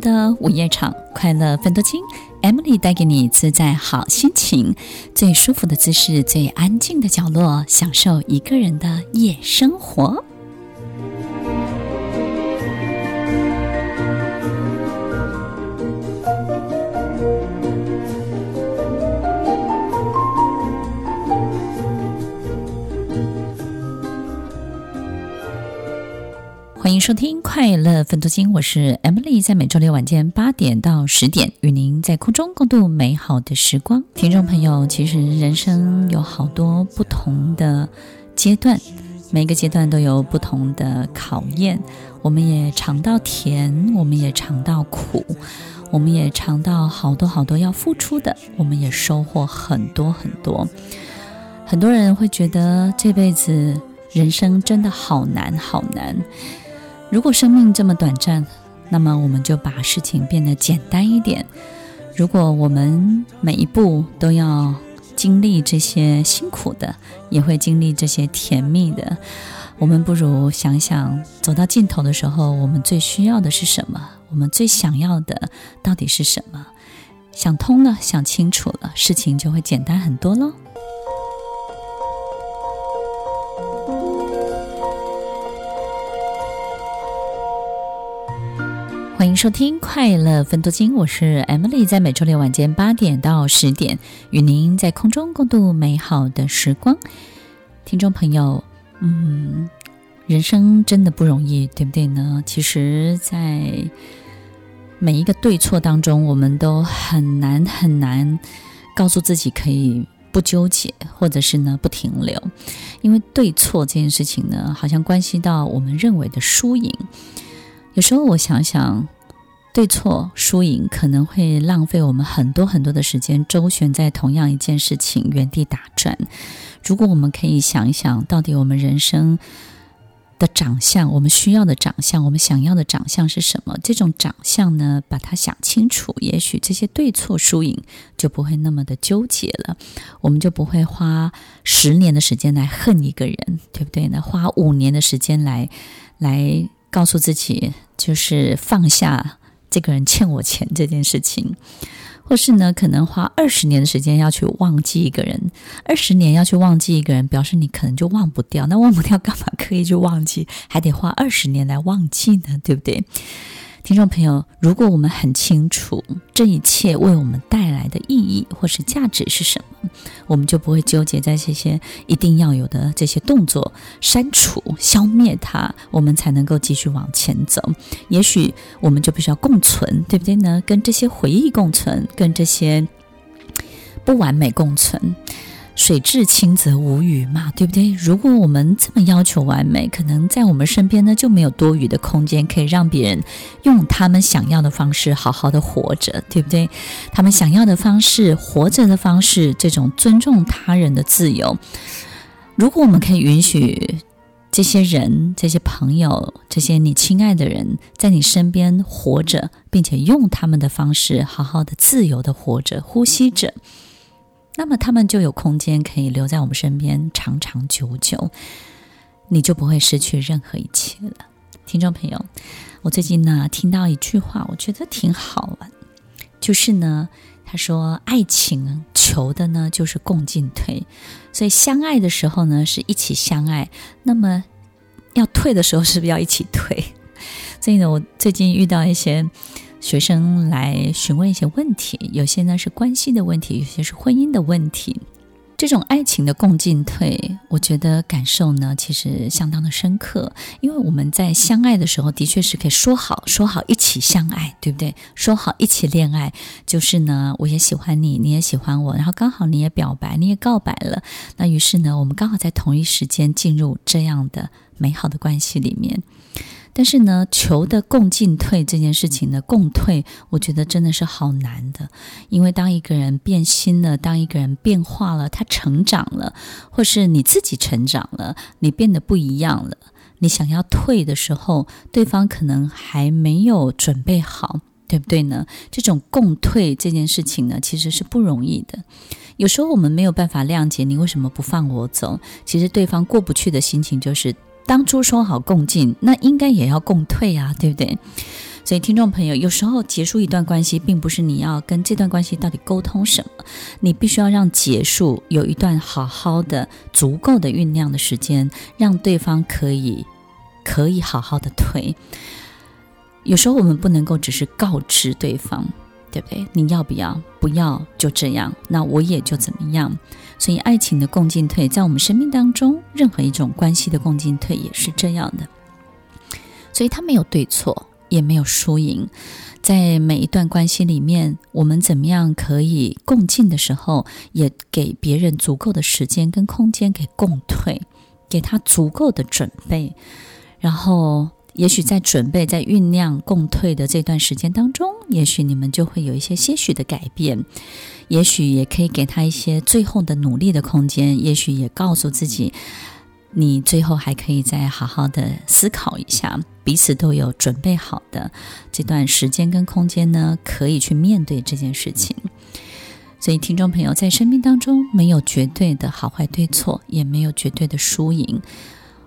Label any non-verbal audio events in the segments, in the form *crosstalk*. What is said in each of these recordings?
的午夜场，快乐分多金，Emily 带给你自在好心情，最舒服的姿势，最安静的角落，享受一个人的夜生活。收听快乐分多金，我是 Emily，在每周六晚间八点到十点，与您在空中共度美好的时光。听众朋友，其实人生有好多不同的阶段，每个阶段都有不同的考验。我们也尝到甜，我们也尝到苦，我们也尝到好多好多要付出的，我们也收获很多很多。很多人会觉得这辈子人生真的好难，好难。如果生命这么短暂，那么我们就把事情变得简单一点。如果我们每一步都要经历这些辛苦的，也会经历这些甜蜜的，我们不如想想，走到尽头的时候，我们最需要的是什么？我们最想要的到底是什么？想通了，想清楚了，事情就会简单很多喽。迎收听快乐分多金，我是 Emily，在每周六晚间八点到十点，与您在空中共度美好的时光。听众朋友，嗯，人生真的不容易，对不对呢？其实，在每一个对错当中，我们都很难很难告诉自己可以不纠结，或者是呢不停留，因为对错这件事情呢，好像关系到我们认为的输赢。有时候我想想，对错输赢可能会浪费我们很多很多的时间，周旋在同样一件事情原地打转。如果我们可以想一想，到底我们人生的长相，我们需要的长相，我们想要的长相是什么？这种长相呢，把它想清楚，也许这些对错输赢就不会那么的纠结了。我们就不会花十年的时间来恨一个人，对不对呢？花五年的时间来来。告诉自己，就是放下这个人欠我钱这件事情，或是呢，可能花二十年的时间要去忘记一个人，二十年要去忘记一个人，表示你可能就忘不掉。那忘不掉，干嘛刻意去忘记，还得花二十年来忘记呢？对不对？听众朋友，如果我们很清楚这一切为我们带来的意义或是价值是什么，我们就不会纠结在这些一定要有的这些动作，删除、消灭它，我们才能够继续往前走。也许我们就必须要共存，对不对呢？跟这些回忆共存，跟这些不完美共存。水至清则无鱼嘛，对不对？如果我们这么要求完美，可能在我们身边呢就没有多余的空间，可以让别人用他们想要的方式好好的活着，对不对？他们想要的方式，活着的方式，这种尊重他人的自由。如果我们可以允许这些人、这些朋友、这些你亲爱的人在你身边活着，并且用他们的方式好好的自由的活着、呼吸着。那么他们就有空间可以留在我们身边长长久久，你就不会失去任何一切了。听众朋友，我最近呢听到一句话，我觉得挺好玩，就是呢，他说爱情求的呢就是共进退，所以相爱的时候呢是一起相爱，那么要退的时候是不是要一起退？所以呢，我最近遇到一些。学生来询问一些问题，有些呢是关系的问题，有些是婚姻的问题。这种爱情的共进退，我觉得感受呢其实相当的深刻，因为我们在相爱的时候，的确是可以说好，说好一起相爱，对不对？说好一起恋爱，就是呢，我也喜欢你，你也喜欢我，然后刚好你也表白，你也告白了，那于是呢，我们刚好在同一时间进入这样的美好的关系里面。但是呢，求的共进退这件事情呢，共退，我觉得真的是好难的。因为当一个人变心了，当一个人变化了，他成长了，或是你自己成长了，你变得不一样了，你想要退的时候，对方可能还没有准备好，对不对呢？这种共退这件事情呢，其实是不容易的。有时候我们没有办法谅解你为什么不放我走，其实对方过不去的心情就是。当初说好共进，那应该也要共退啊，对不对？所以，听众朋友，有时候结束一段关系，并不是你要跟这段关系到底沟通什么，你必须要让结束有一段好好的、足够的酝酿的时间，让对方可以可以好好的退。有时候我们不能够只是告知对方，对不对？你要不要？不要就这样，那我也就怎么样。所以，爱情的共进退，在我们生命当中，任何一种关系的共进退也是这样的。所以，它没有对错，也没有输赢。在每一段关系里面，我们怎么样可以共进的时候，也给别人足够的时间跟空间给共退，给他足够的准备，然后。也许在准备、在酝酿共退的这段时间当中，也许你们就会有一些些许的改变，也许也可以给他一些最后的努力的空间，也许也告诉自己，你最后还可以再好好的思考一下，彼此都有准备好的这段时间跟空间呢，可以去面对这件事情。所以，听众朋友，在生命当中没有绝对的好坏对错，也没有绝对的输赢。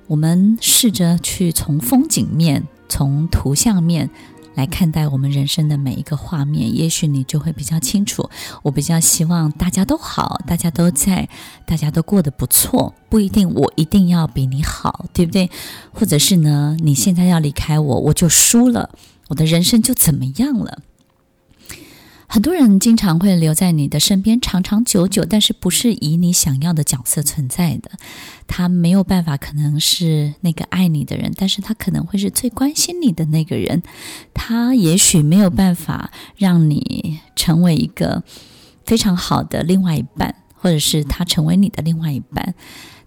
我们试着去从风景面、从图像面来看待我们人生的每一个画面，也许你就会比较清楚。我比较希望大家都好，大家都在，大家都过得不错。不一定我一定要比你好，对不对？或者是呢，你现在要离开我，我就输了，我的人生就怎么样了？很多人经常会留在你的身边长长久久，但是不是以你想要的角色存在的。他没有办法，可能是那个爱你的人，但是他可能会是最关心你的那个人。他也许没有办法让你成为一个非常好的另外一半，或者是他成为你的另外一半，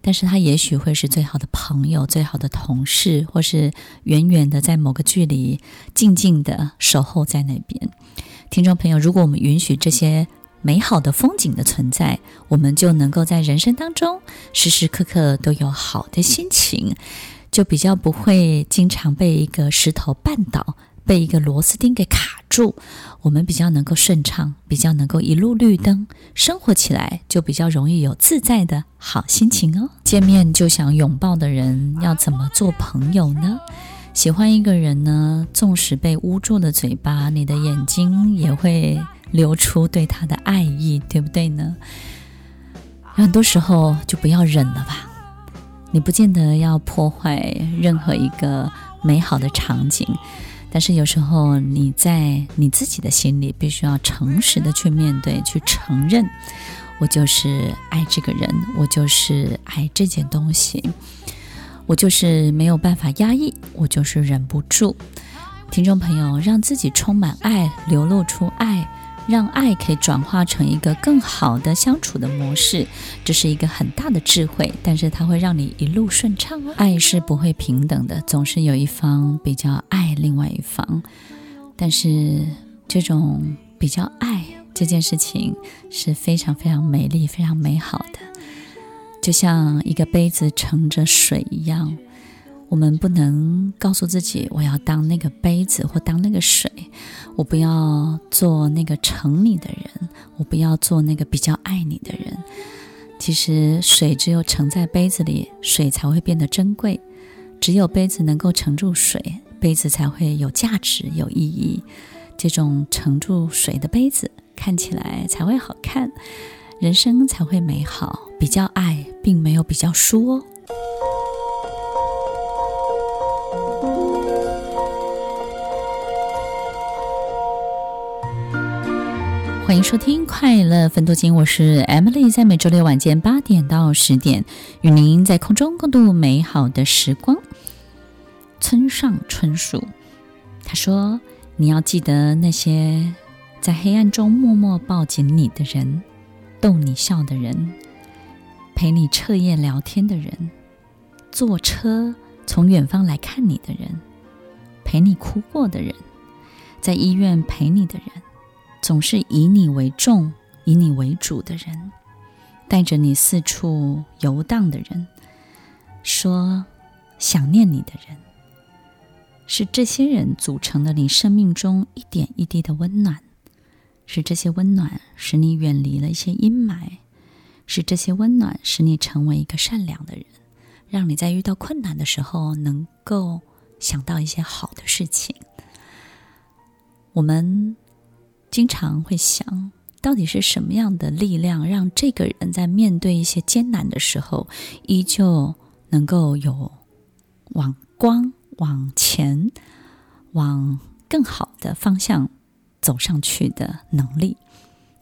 但是他也许会是最好的朋友、最好的同事，或是远远的在某个距离静静的守候在那边。听众朋友，如果我们允许这些美好的风景的存在，我们就能够在人生当中时时刻刻都有好的心情，就比较不会经常被一个石头绊倒，被一个螺丝钉给卡住。我们比较能够顺畅，比较能够一路绿灯，生活起来就比较容易有自在的好心情哦。见面就想拥抱的人，要怎么做朋友呢？喜欢一个人呢，纵使被捂住了嘴巴，你的眼睛也会流出对他的爱意，对不对呢？很多时候就不要忍了吧。你不见得要破坏任何一个美好的场景，但是有时候你在你自己的心里必须要诚实的去面对，去承认，我就是爱这个人，我就是爱这件东西。我就是没有办法压抑，我就是忍不住。听众朋友，让自己充满爱，流露出爱，让爱可以转化成一个更好的相处的模式，这是一个很大的智慧。但是它会让你一路顺畅哦。爱是不会平等的，总是有一方比较爱另外一方。但是这种比较爱这件事情是非常非常美丽、非常美好的。就像一个杯子盛着水一样，我们不能告诉自己我要当那个杯子或当那个水，我不要做那个盛你的人，我不要做那个比较爱你的人。其实水只有盛在杯子里，水才会变得珍贵；只有杯子能够盛住水，杯子才会有价值、有意义。这种盛住水的杯子看起来才会好看。人生才会美好，比较爱并没有比较输哦。欢迎收听《快乐分多金》，我是 Emily，在每周六晚间八点到十点，与您在空中共度美好的时光。村上春树他说：“你要记得那些在黑暗中默默抱紧你的人。”逗你笑的人，陪你彻夜聊天的人，坐车从远方来看你的人，陪你哭过的人，在医院陪你的人，总是以你为重、以你为主的人，带着你四处游荡的人，说想念你的人，是这些人组成了你生命中一点一滴的温暖。是这些温暖使你远离了一些阴霾，是这些温暖使你成为一个善良的人，让你在遇到困难的时候能够想到一些好的事情。我们经常会想，到底是什么样的力量，让这个人在面对一些艰难的时候，依旧能够有往光、往前、往更好的方向走上去的能力？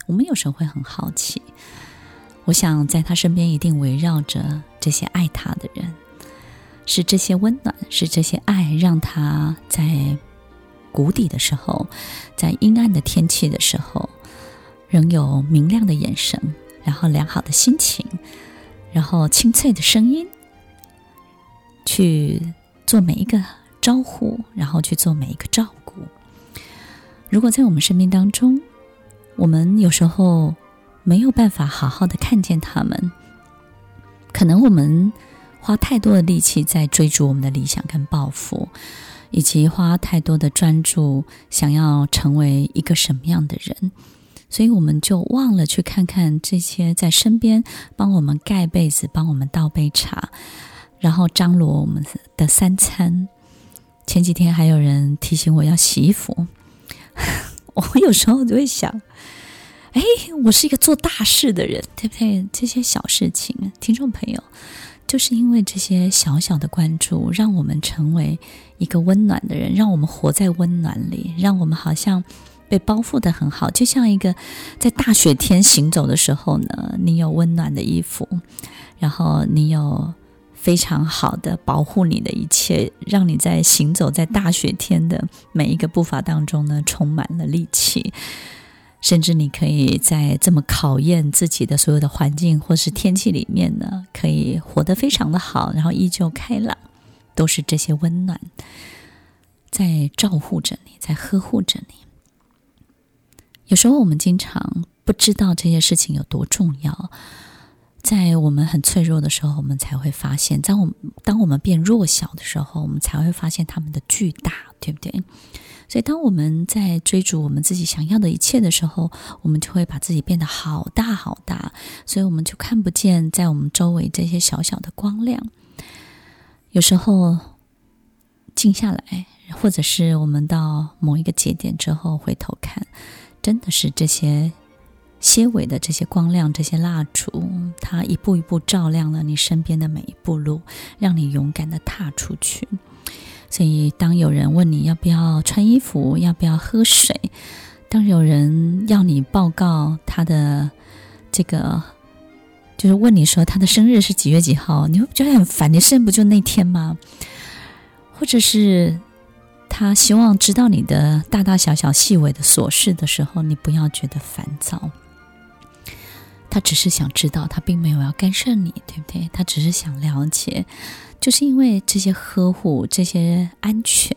我们有时候会很好奇。我想在他身边一定围绕着这些爱他的人，是这些温暖，是这些爱，让他在谷底的时候，在阴暗的天气的时候，仍有明亮的眼神，然后良好的心情，然后清脆的声音，去做每一个招呼，然后去做每一个照顾。如果在我们生命当中，我们有时候。没有办法好好的看见他们，可能我们花太多的力气在追逐我们的理想跟抱负，以及花太多的专注想要成为一个什么样的人，所以我们就忘了去看看这些在身边帮我们盖被子、帮我们倒杯茶，然后张罗我们的三餐。前几天还有人提醒我要洗衣服，*laughs* 我有时候就会想。哎，我是一个做大事的人，对不对？这些小事情，听众朋友，就是因为这些小小的关注，让我们成为一个温暖的人，让我们活在温暖里，让我们好像被包覆得很好，就像一个在大雪天行走的时候呢，你有温暖的衣服，然后你有非常好的保护你的一切，让你在行走在大雪天的每一个步伐当中呢，充满了力气。甚至你可以在这么考验自己的所有的环境或是天气里面呢，可以活得非常的好，然后依旧开朗，都是这些温暖在照护着你，在呵护着你。有时候我们经常不知道这些事情有多重要，在我们很脆弱的时候，我们才会发现；在我们当我们变弱小的时候，我们才会发现他们的巨大，对不对？所以，当我们在追逐我们自己想要的一切的时候，我们就会把自己变得好大好大，所以我们就看不见在我们周围这些小小的光亮。有时候静下来，或者是我们到某一个节点之后回头看，真的是这些些微的这些光亮，这些蜡烛，它一步一步照亮了你身边的每一步路，让你勇敢地踏出去。所以，当有人问你要不要穿衣服，要不要喝水，当有人要你报告他的这个，就是问你说他的生日是几月几号，你会觉得很烦。你生日不就那天吗？或者是他希望知道你的大大小小细微的琐事的时候，你不要觉得烦躁。他只是想知道，他并没有要干涉你，对不对？他只是想了解。就是因为这些呵护、这些安全、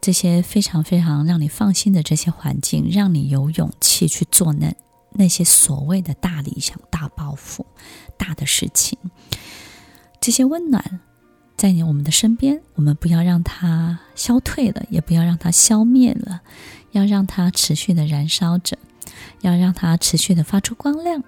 这些非常非常让你放心的这些环境，让你有勇气去做那那些所谓的大理想、大抱负、大的事情。这些温暖在你我们的身边，我们不要让它消退了，也不要让它消灭了，要让它持续的燃烧着，要让它持续的发出光亮。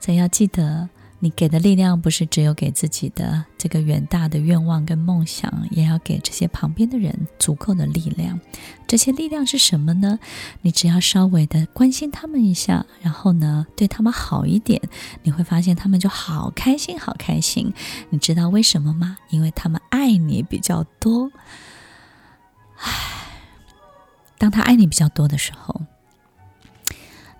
所以要记得。你给的力量不是只有给自己的这个远大的愿望跟梦想，也要给这些旁边的人足够的力量。这些力量是什么呢？你只要稍微的关心他们一下，然后呢，对他们好一点，你会发现他们就好开心，好开心。你知道为什么吗？因为他们爱你比较多。唉，*sighs* 当他爱你比较多的时候。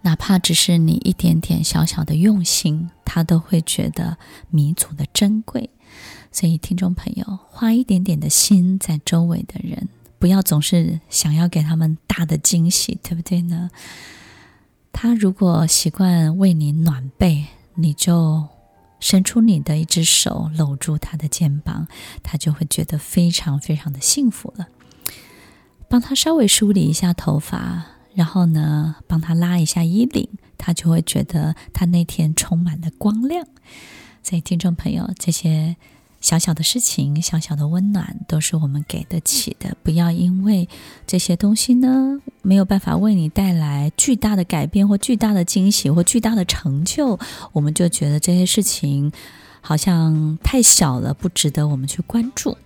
哪怕只是你一点点小小的用心，他都会觉得弥足的珍贵。所以，听众朋友，花一点点的心在周围的人，不要总是想要给他们大的惊喜，对不对呢？他如果习惯为你暖被，你就伸出你的一只手搂住他的肩膀，他就会觉得非常非常的幸福了。帮他稍微梳理一下头发。然后呢，帮他拉一下衣领，他就会觉得他那天充满了光亮。所以，听众朋友，这些小小的事情、小小的温暖，都是我们给得起的。不要因为这些东西呢，没有办法为你带来巨大的改变，或巨大的惊喜，或巨大的成就，我们就觉得这些事情好像太小了，不值得我们去关注。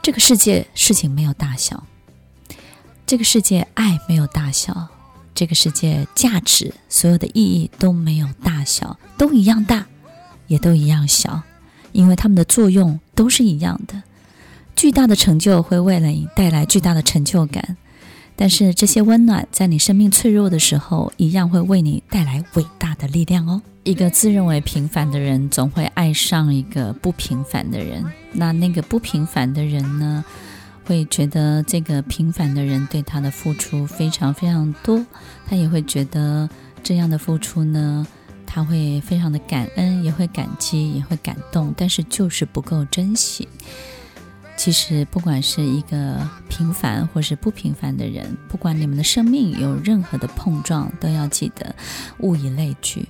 这个世界，事情没有大小。这个世界爱没有大小，这个世界价值所有的意义都没有大小，都一样大，也都一样小，因为它们的作用都是一样的。巨大的成就会为了你带来巨大的成就感，但是这些温暖在你生命脆弱的时候，一样会为你带来伟大的力量哦。一个自认为平凡的人，总会爱上一个不平凡的人。那那个不平凡的人呢，会觉得这个平凡的人对他的付出非常非常多，他也会觉得这样的付出呢，他会非常的感恩，也会感激，也会感动，但是就是不够珍惜。其实，不管是一个平凡或是不平凡的人，不管你们的生命有任何的碰撞，都要记得物以类聚，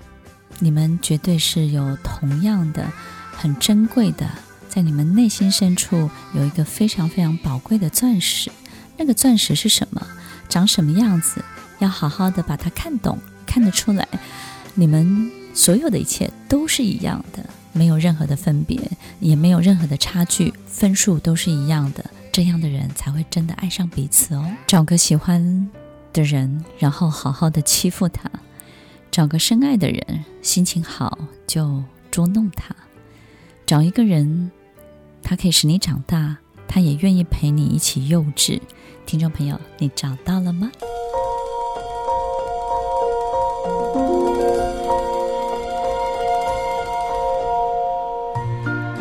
你们绝对是有同样的很珍贵的。在你们内心深处有一个非常非常宝贵的钻石，那个钻石是什么？长什么样子？要好好的把它看懂，看得出来。你们所有的一切都是一样的，没有任何的分别，也没有任何的差距，分数都是一样的。这样的人才会真的爱上彼此哦。找个喜欢的人，然后好好的欺负他；找个深爱的人，心情好就捉弄他；找一个人。它可以使你长大，他也愿意陪你一起幼稚。听众朋友，你找到了吗？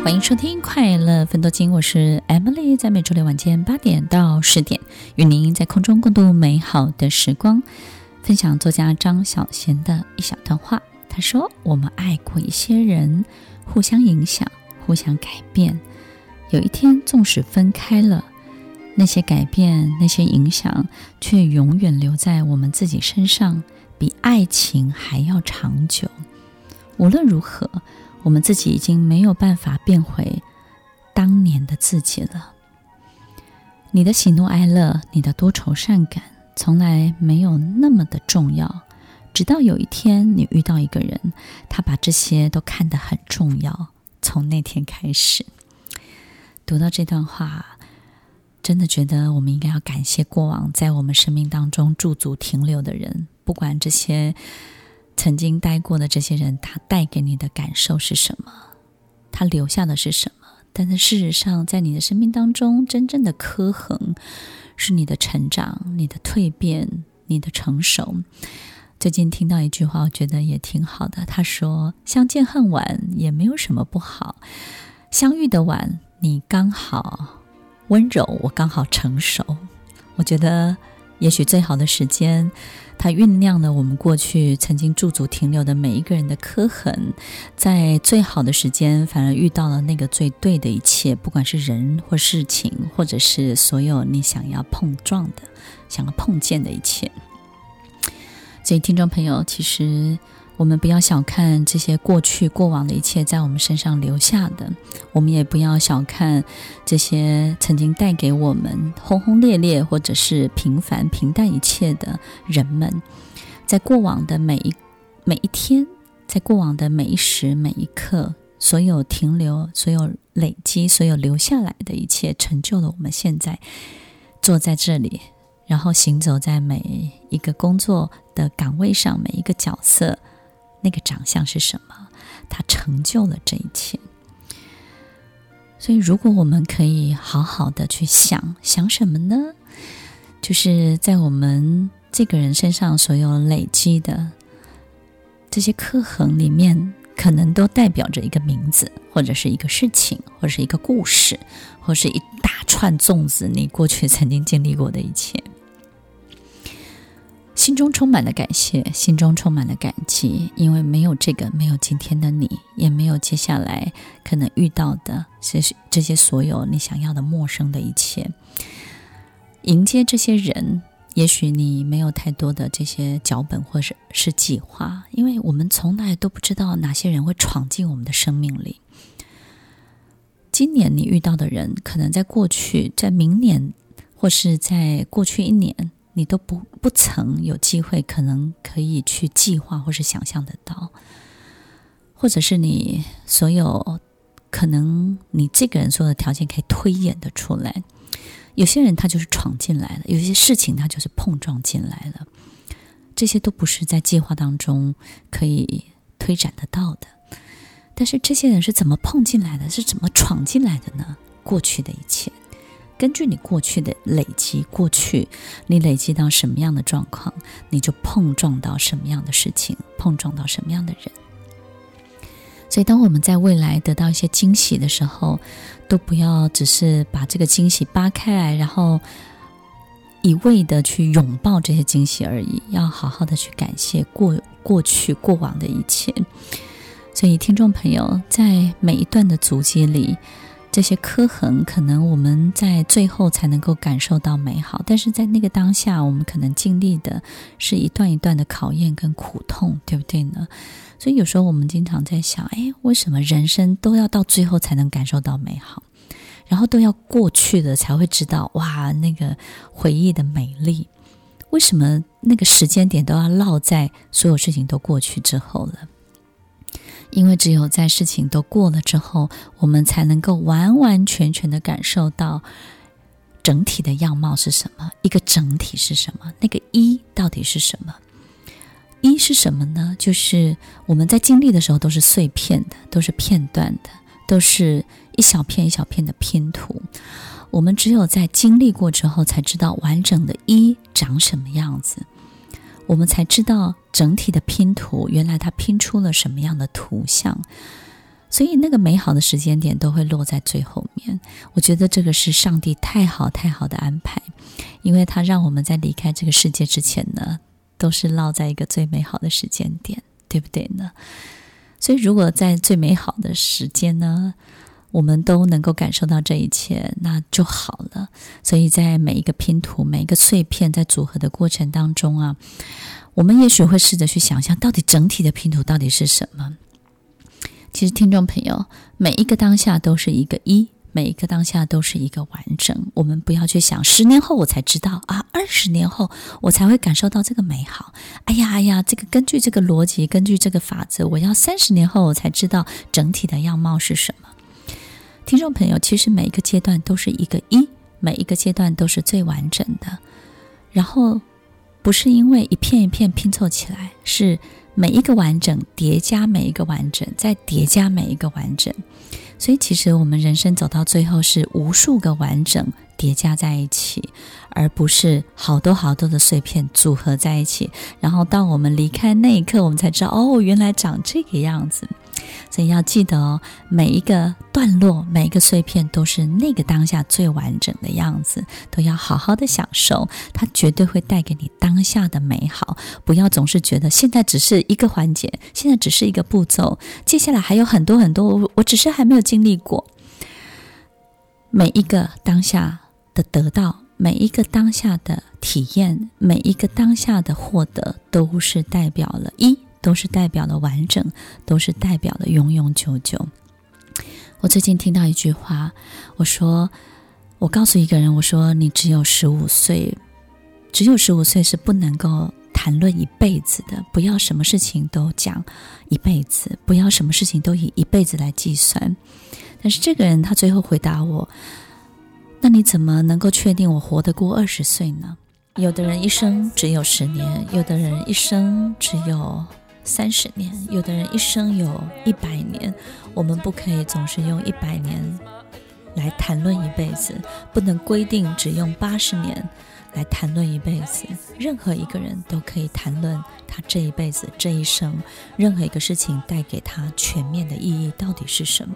欢迎收听《快乐分多金》，我是 Emily，在每周六晚间八点到十点，与您在空中共度美好的时光，分享作家张小娴的一小段话。他说：“我们爱过一些人，互相影响，互相改变。”有一天，纵使分开了，那些改变、那些影响，却永远留在我们自己身上，比爱情还要长久。无论如何，我们自己已经没有办法变回当年的自己了。你的喜怒哀乐，你的多愁善感，从来没有那么的重要。直到有一天，你遇到一个人，他把这些都看得很重要。从那天开始。读到这段话，真的觉得我们应该要感谢过往在我们生命当中驻足停留的人，不管这些曾经待过的这些人，他带给你的感受是什么，他留下的是什么。但是事实上，在你的生命当中，真正的刻痕是你的成长、你的蜕变、你的成熟。最近听到一句话，我觉得也挺好的。他说：“相见恨晚也没有什么不好，相遇的晚。”你刚好温柔，我刚好成熟。我觉得，也许最好的时间，它酝酿了我们过去曾经驻足停留的每一个人的刻痕，在最好的时间，反而遇到了那个最对的一切，不管是人或事情，或者是所有你想要碰撞的、想要碰见的一切。所以，听众朋友，其实。我们不要小看这些过去过往的一切在我们身上留下的，我们也不要小看这些曾经带给我们轰轰烈烈或者是平凡平淡一切的人们，在过往的每一每一天，在过往的每一时每一刻，所有停留、所有累积、所有留下来的一切，成就了我们现在坐在这里，然后行走在每一个工作的岗位上，每一个角色。那个长相是什么？他成就了这一切。所以，如果我们可以好好的去想想什么呢？就是在我们这个人身上所有累积的这些刻痕里面，可能都代表着一个名字，或者是一个事情，或者是一个故事，或是一大串粽子，你过去曾经经历过的一切。心中充满了感谢，心中充满了感激，因为没有这个，没有今天的你，也没有接下来可能遇到的这些这些所有你想要的陌生的一切。迎接这些人，也许你没有太多的这些脚本或者是计划，因为我们从来都不知道哪些人会闯进我们的生命里。今年你遇到的人，可能在过去，在明年，或是在过去一年。你都不不曾有机会，可能可以去计划或是想象得到，或者是你所有可能你这个人所有的条件可以推演得出来，有些人他就是闯进来了，有些事情他就是碰撞进来了，这些都不是在计划当中可以推展得到的。但是这些人是怎么碰进来的？是怎么闯进来的呢？过去的一切，根据你过去的累积，过去你累积到什么样的状况，你就碰撞到什么样的事情，碰撞到什么样的人。所以，当我们在未来得到一些惊喜的时候，都不要只是把这个惊喜扒开来，然后一味的去拥抱这些惊喜而已。要好好的去感谢过过去过往的一切。所以，听众朋友，在每一段的足迹里，这些刻痕，可能我们在最后才能够感受到美好，但是在那个当下，我们可能经历的是一段一段的考验跟苦痛，对不对呢？所以有时候我们经常在想，哎，为什么人生都要到最后才能感受到美好，然后都要过去了才会知道哇，那个回忆的美丽？为什么那个时间点都要落在所有事情都过去之后了？因为只有在事情都过了之后，我们才能够完完全全的感受到整体的样貌是什么，一个整体是什么，那个一到底是什么？一是什么呢？就是我们在经历的时候都是碎片的，都是片段的，都是一小片一小片的拼图。我们只有在经历过之后，才知道完整的一长什么样子，我们才知道整体的拼图原来它拼出了什么样的图像。所以那个美好的时间点都会落在最后面。我觉得这个是上帝太好太好的安排，因为他让我们在离开这个世界之前呢。都是落在一个最美好的时间点，对不对呢？所以，如果在最美好的时间呢，我们都能够感受到这一切，那就好了。所以在每一个拼图、每一个碎片在组合的过程当中啊，我们也许会试着去想象，到底整体的拼图到底是什么？其实，听众朋友，每一个当下都是一个一。每一个当下都是一个完整，我们不要去想十年后我才知道啊，二十年后我才会感受到这个美好。哎呀哎呀，这个根据这个逻辑，根据这个法则，我要三十年后我才知道整体的样貌是什么。听众朋友，其实每一个阶段都是一个一，每一个阶段都是最完整的。然后不是因为一片一片拼凑起来，是每一个完整叠加每一个完整，再叠加每一个完整。所以，其实我们人生走到最后是无数个完整叠加在一起，而不是好多好多的碎片组合在一起。然后，当我们离开那一刻，我们才知道，哦，原来长这个样子。所以要记得哦，每一个段落，每一个碎片都是那个当下最完整的样子，都要好好的享受，它绝对会带给你当下的美好。不要总是觉得现在只是一个环节，现在只是一个步骤，接下来还有很多很多，我只是还没有经历过。每一个当下的得到，每一个当下的体验，每一个当下的获得，都是代表了一。都是代表了完整，都是代表了永永久久。我最近听到一句话，我说：“我告诉一个人，我说你只有十五岁，只有十五岁是不能够谈论一辈子的。不要什么事情都讲一辈子，不要什么事情都以一辈子来计算。”但是这个人他最后回答我：“那你怎么能够确定我活得过二十岁呢？有的人一生只有十年，有的人一生只有……”三十年，有的人一生有一百年，我们不可以总是用一百年来谈论一辈子，不能规定只用八十年来谈论一辈子。任何一个人都可以谈论他这一辈子、这一生，任何一个事情带给他全面的意义到底是什么？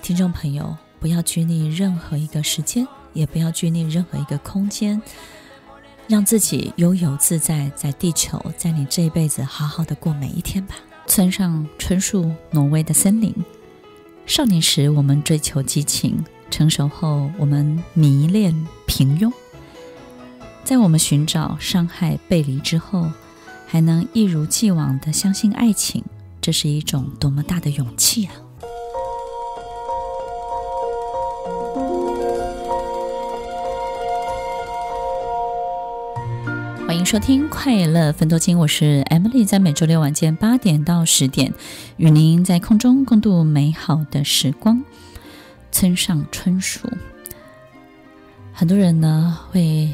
听众朋友，不要拘泥任何一个时间，也不要拘泥任何一个空间。让自己悠游自在，在地球，在你这一辈子好好的过每一天吧。村上春树，挪威的森林。少年时我们追求激情，成熟后我们迷恋平庸。在我们寻找伤害背离之后，还能一如既往的相信爱情，这是一种多么大的勇气啊！迎收听《快乐分多金》，我是 Emily，在每周六晚间八点到十点，与您在空中共度美好的时光。村上春树，很多人呢会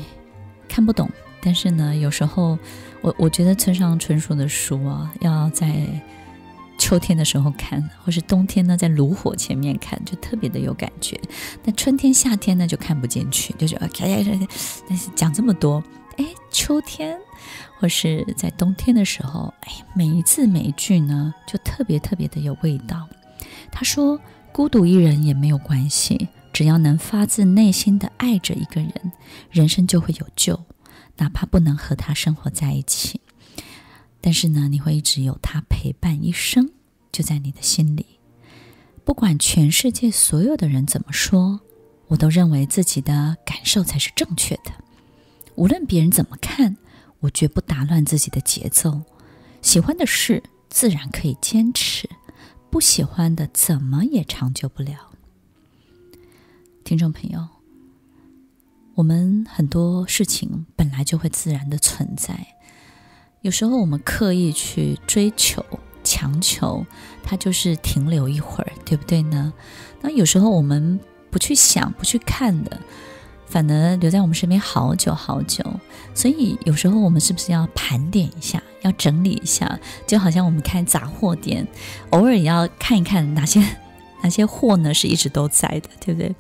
看不懂，但是呢，有时候我我觉得村上春树的书啊，要在秋天的时候看，或是冬天呢，在炉火前面看，就特别的有感觉。但春天、夏天呢，就看不进去，就觉得但是讲这么多，哎，秋天或是在冬天的时候，哎，每一字每一句呢，就特别特别的有味道。他说：“孤独一人也没有关系。”只要能发自内心的爱着一个人，人生就会有救。哪怕不能和他生活在一起，但是呢，你会一直有他陪伴一生，就在你的心里。不管全世界所有的人怎么说，我都认为自己的感受才是正确的。无论别人怎么看，我绝不打乱自己的节奏。喜欢的事自然可以坚持，不喜欢的怎么也长久不了。听众朋友，我们很多事情本来就会自然的存在，有时候我们刻意去追求、强求，它就是停留一会儿，对不对呢？那有时候我们不去想、不去看的，反而留在我们身边好久好久。所以有时候我们是不是要盘点一下，要整理一下？就好像我们开杂货店，偶尔也要看一看哪些 *laughs* 哪些货呢是一直都在的，对不对？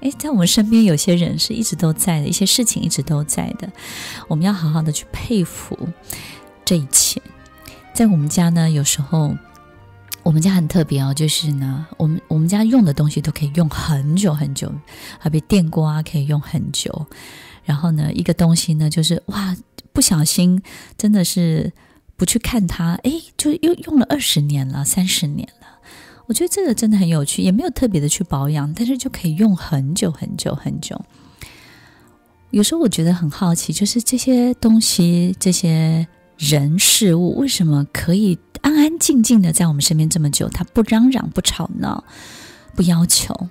诶，在我们身边有些人是一直都在的，一些事情一直都在的，我们要好好的去佩服这一切。在我们家呢，有时候我们家很特别哦，就是呢，我们我们家用的东西都可以用很久很久，好比电锅啊可以用很久。然后呢，一个东西呢，就是哇，不小心真的是不去看它，诶，就又用了二十年了，三十年了。我觉得这个真的很有趣，也没有特别的去保养，但是就可以用很久很久很久。有时候我觉得很好奇，就是这些东西、这些人事物，为什么可以安安静静的在我们身边这么久？他不嚷嚷、不吵闹、不要求，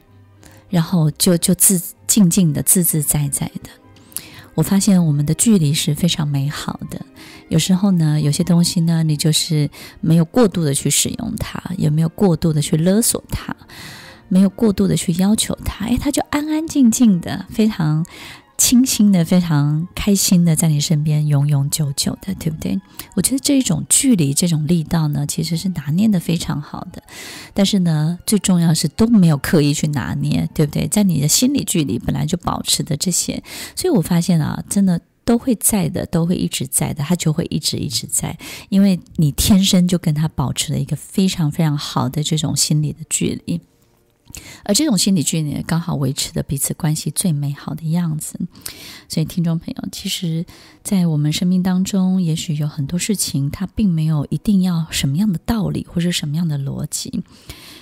然后就就自静静的、自自在在的。我发现我们的距离是非常美好的。有时候呢，有些东西呢，你就是没有过度的去使用它，也没有过度的去勒索它，没有过度的去要求它，哎，它就安安静静的，非常清新的，非常开心的在你身边永永久久的，对不对？我觉得这种距离，这种力道呢，其实是拿捏的非常好的。但是呢，最重要是都没有刻意去拿捏，对不对？在你的心理距离本来就保持的这些，所以我发现啊，真的。都会在的，都会一直在的，他就会一直一直在，因为你天生就跟他保持了一个非常非常好的这种心理的距离，而这种心理距离刚好维持了彼此关系最美好的样子。所以，听众朋友，其实，在我们生命当中，也许有很多事情，它并没有一定要什么样的道理，或者什么样的逻辑，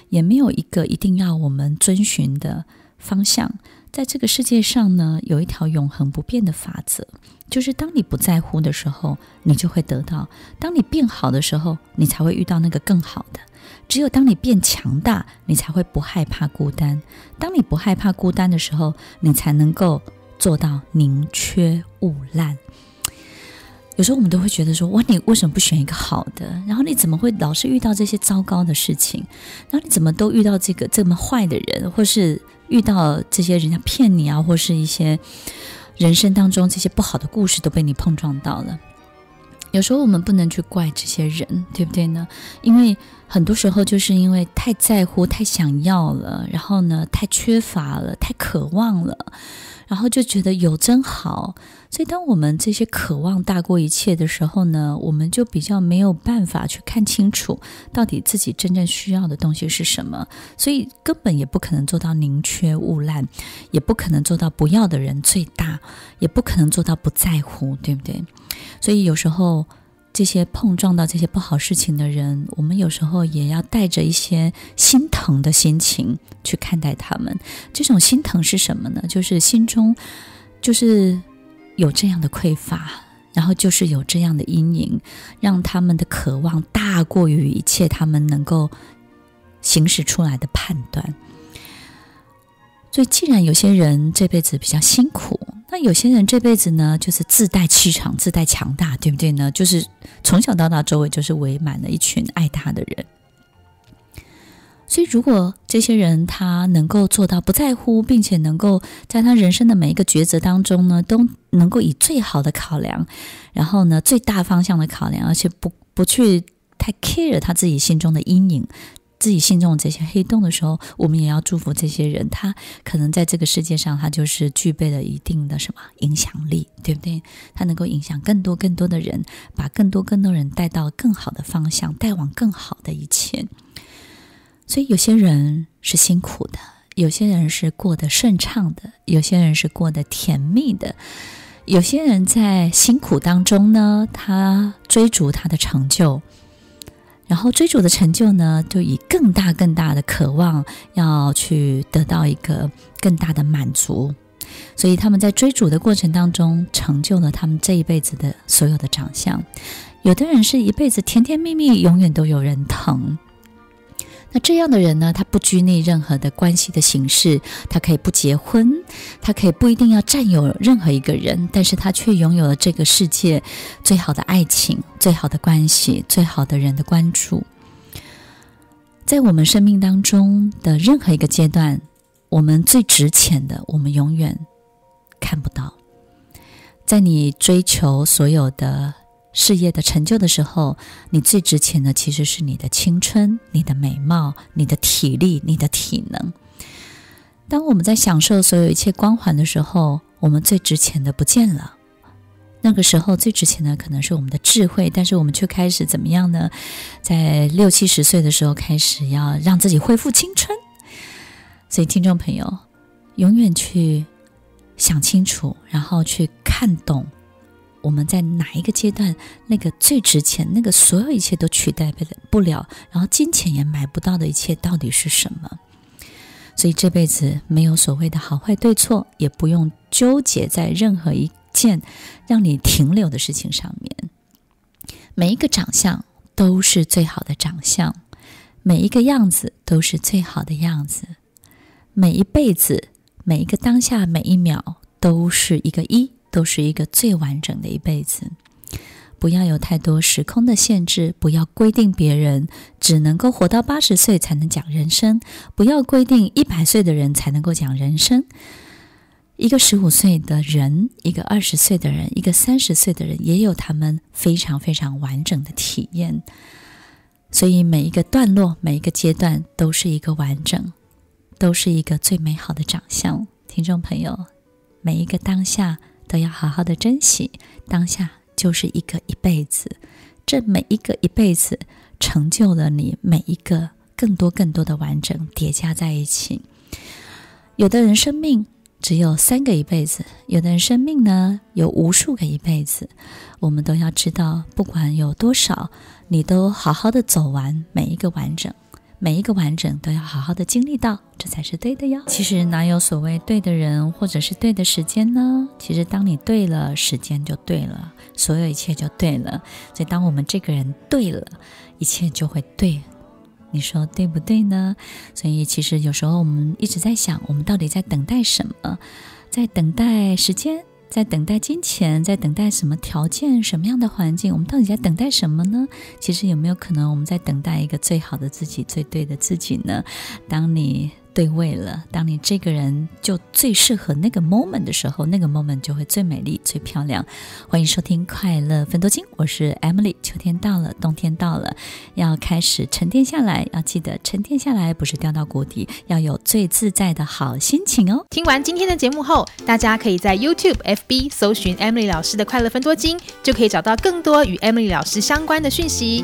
也没有一个一定要我们遵循的方向。在这个世界上呢，有一条永恒不变的法则，就是当你不在乎的时候，你就会得到；当你变好的时候，你才会遇到那个更好的。只有当你变强大，你才会不害怕孤单；当你不害怕孤单的时候，你才能够做到宁缺毋滥。有时候我们都会觉得说：“哇，你为什么不选一个好的？然后你怎么会老是遇到这些糟糕的事情？然后你怎么都遇到这个这么坏的人，或是？”遇到这些人家骗你啊，或是一些人生当中这些不好的故事都被你碰撞到了。有时候我们不能去怪这些人，对不对呢？因为很多时候就是因为太在乎、太想要了，然后呢，太缺乏了、太渴望了。然后就觉得有真好，所以当我们这些渴望大过一切的时候呢，我们就比较没有办法去看清楚到底自己真正需要的东西是什么，所以根本也不可能做到宁缺毋滥，也不可能做到不要的人最大，也不可能做到不在乎，对不对？所以有时候。这些碰撞到这些不好事情的人，我们有时候也要带着一些心疼的心情去看待他们。这种心疼是什么呢？就是心中就是有这样的匮乏，然后就是有这样的阴影，让他们的渴望大过于一切他们能够行使出来的判断。所以，既然有些人这辈子比较辛苦，那有些人这辈子呢，就是自带气场、自带强大，对不对呢？就是从小到大，周围就是围满了一群爱他的人。所以，如果这些人他能够做到不在乎，并且能够在他人生的每一个抉择当中呢，都能够以最好的考量，然后呢，最大方向的考量，而且不不去太 care 他自己心中的阴影。自己心中的这些黑洞的时候，我们也要祝福这些人。他可能在这个世界上，他就是具备了一定的什么影响力，对不对？他能够影响更多更多的人，把更多更多人带到更好的方向，带往更好的一切。所以，有些人是辛苦的，有些人是过得顺畅的，有些人是过得甜蜜的，有些人在辛苦当中呢，他追逐他的成就。然后追逐的成就呢，就以更大更大的渴望要去得到一个更大的满足，所以他们在追逐的过程当中，成就了他们这一辈子的所有的长相。有的人是一辈子甜甜蜜蜜，永远都有人疼。那这样的人呢，他不拘泥任何的关系的形式，他可以不结婚，他可以不一定要占有任何一个人，但是他却拥有了这个世界最好的爱情、最好的关系、最好的人的关注。在我们生命当中的任何一个阶段，我们最值钱的，我们永远看不到。在你追求所有的。事业的成就的时候，你最值钱的其实是你的青春、你的美貌、你的体力、你的体能。当我们在享受所有一切光环的时候，我们最值钱的不见了。那个时候最值钱的可能是我们的智慧，但是我们却开始怎么样呢？在六七十岁的时候开始要让自己恢复青春。所以，听众朋友，永远去想清楚，然后去看懂。我们在哪一个阶段，那个最值钱，那个所有一切都取代不了，然后金钱也买不到的一切，到底是什么？所以这辈子没有所谓的好坏对错，也不用纠结在任何一件让你停留的事情上面。每一个长相都是最好的长相，每一个样子都是最好的样子，每一辈子，每一个当下，每一秒都是一个一。都是一个最完整的一辈子，不要有太多时空的限制，不要规定别人只能够活到八十岁才能讲人生，不要规定一百岁的人才能够讲人生。一个十五岁的人，一个二十岁的人，一个三十岁的人，也有他们非常非常完整的体验。所以每一个段落，每一个阶段，都是一个完整，都是一个最美好的长相。听众朋友，每一个当下。都要好好的珍惜当下，就是一个一辈子。这每一个一辈子，成就了你每一个更多更多的完整叠加在一起。有的人生命只有三个一辈子，有的人生命呢有无数个一辈子。我们都要知道，不管有多少，你都好好的走完每一个完整。每一个完整都要好好的经历到，这才是对的哟。其实哪有所谓对的人或者是对的时间呢？其实当你对了，时间就对了，所有一切就对了。所以当我们这个人对了，一切就会对。你说对不对呢？所以其实有时候我们一直在想，我们到底在等待什么？在等待时间。在等待金钱，在等待什么条件、什么样的环境？我们到底在等待什么呢？其实有没有可能我们在等待一个最好的自己、最对的自己呢？当你。对位了，当你这个人就最适合那个 moment 的时候，那个 moment 就会最美丽、最漂亮。欢迎收听《快乐分多金》，我是 Emily。秋天到了，冬天到了，要开始沉淀下来。要记得沉淀下来，不是掉到谷底，要有最自在的好心情哦。听完今天的节目后，大家可以在 YouTube、FB 搜寻 Emily 老师的《快乐分多金》，就可以找到更多与 Emily 老师相关的讯息。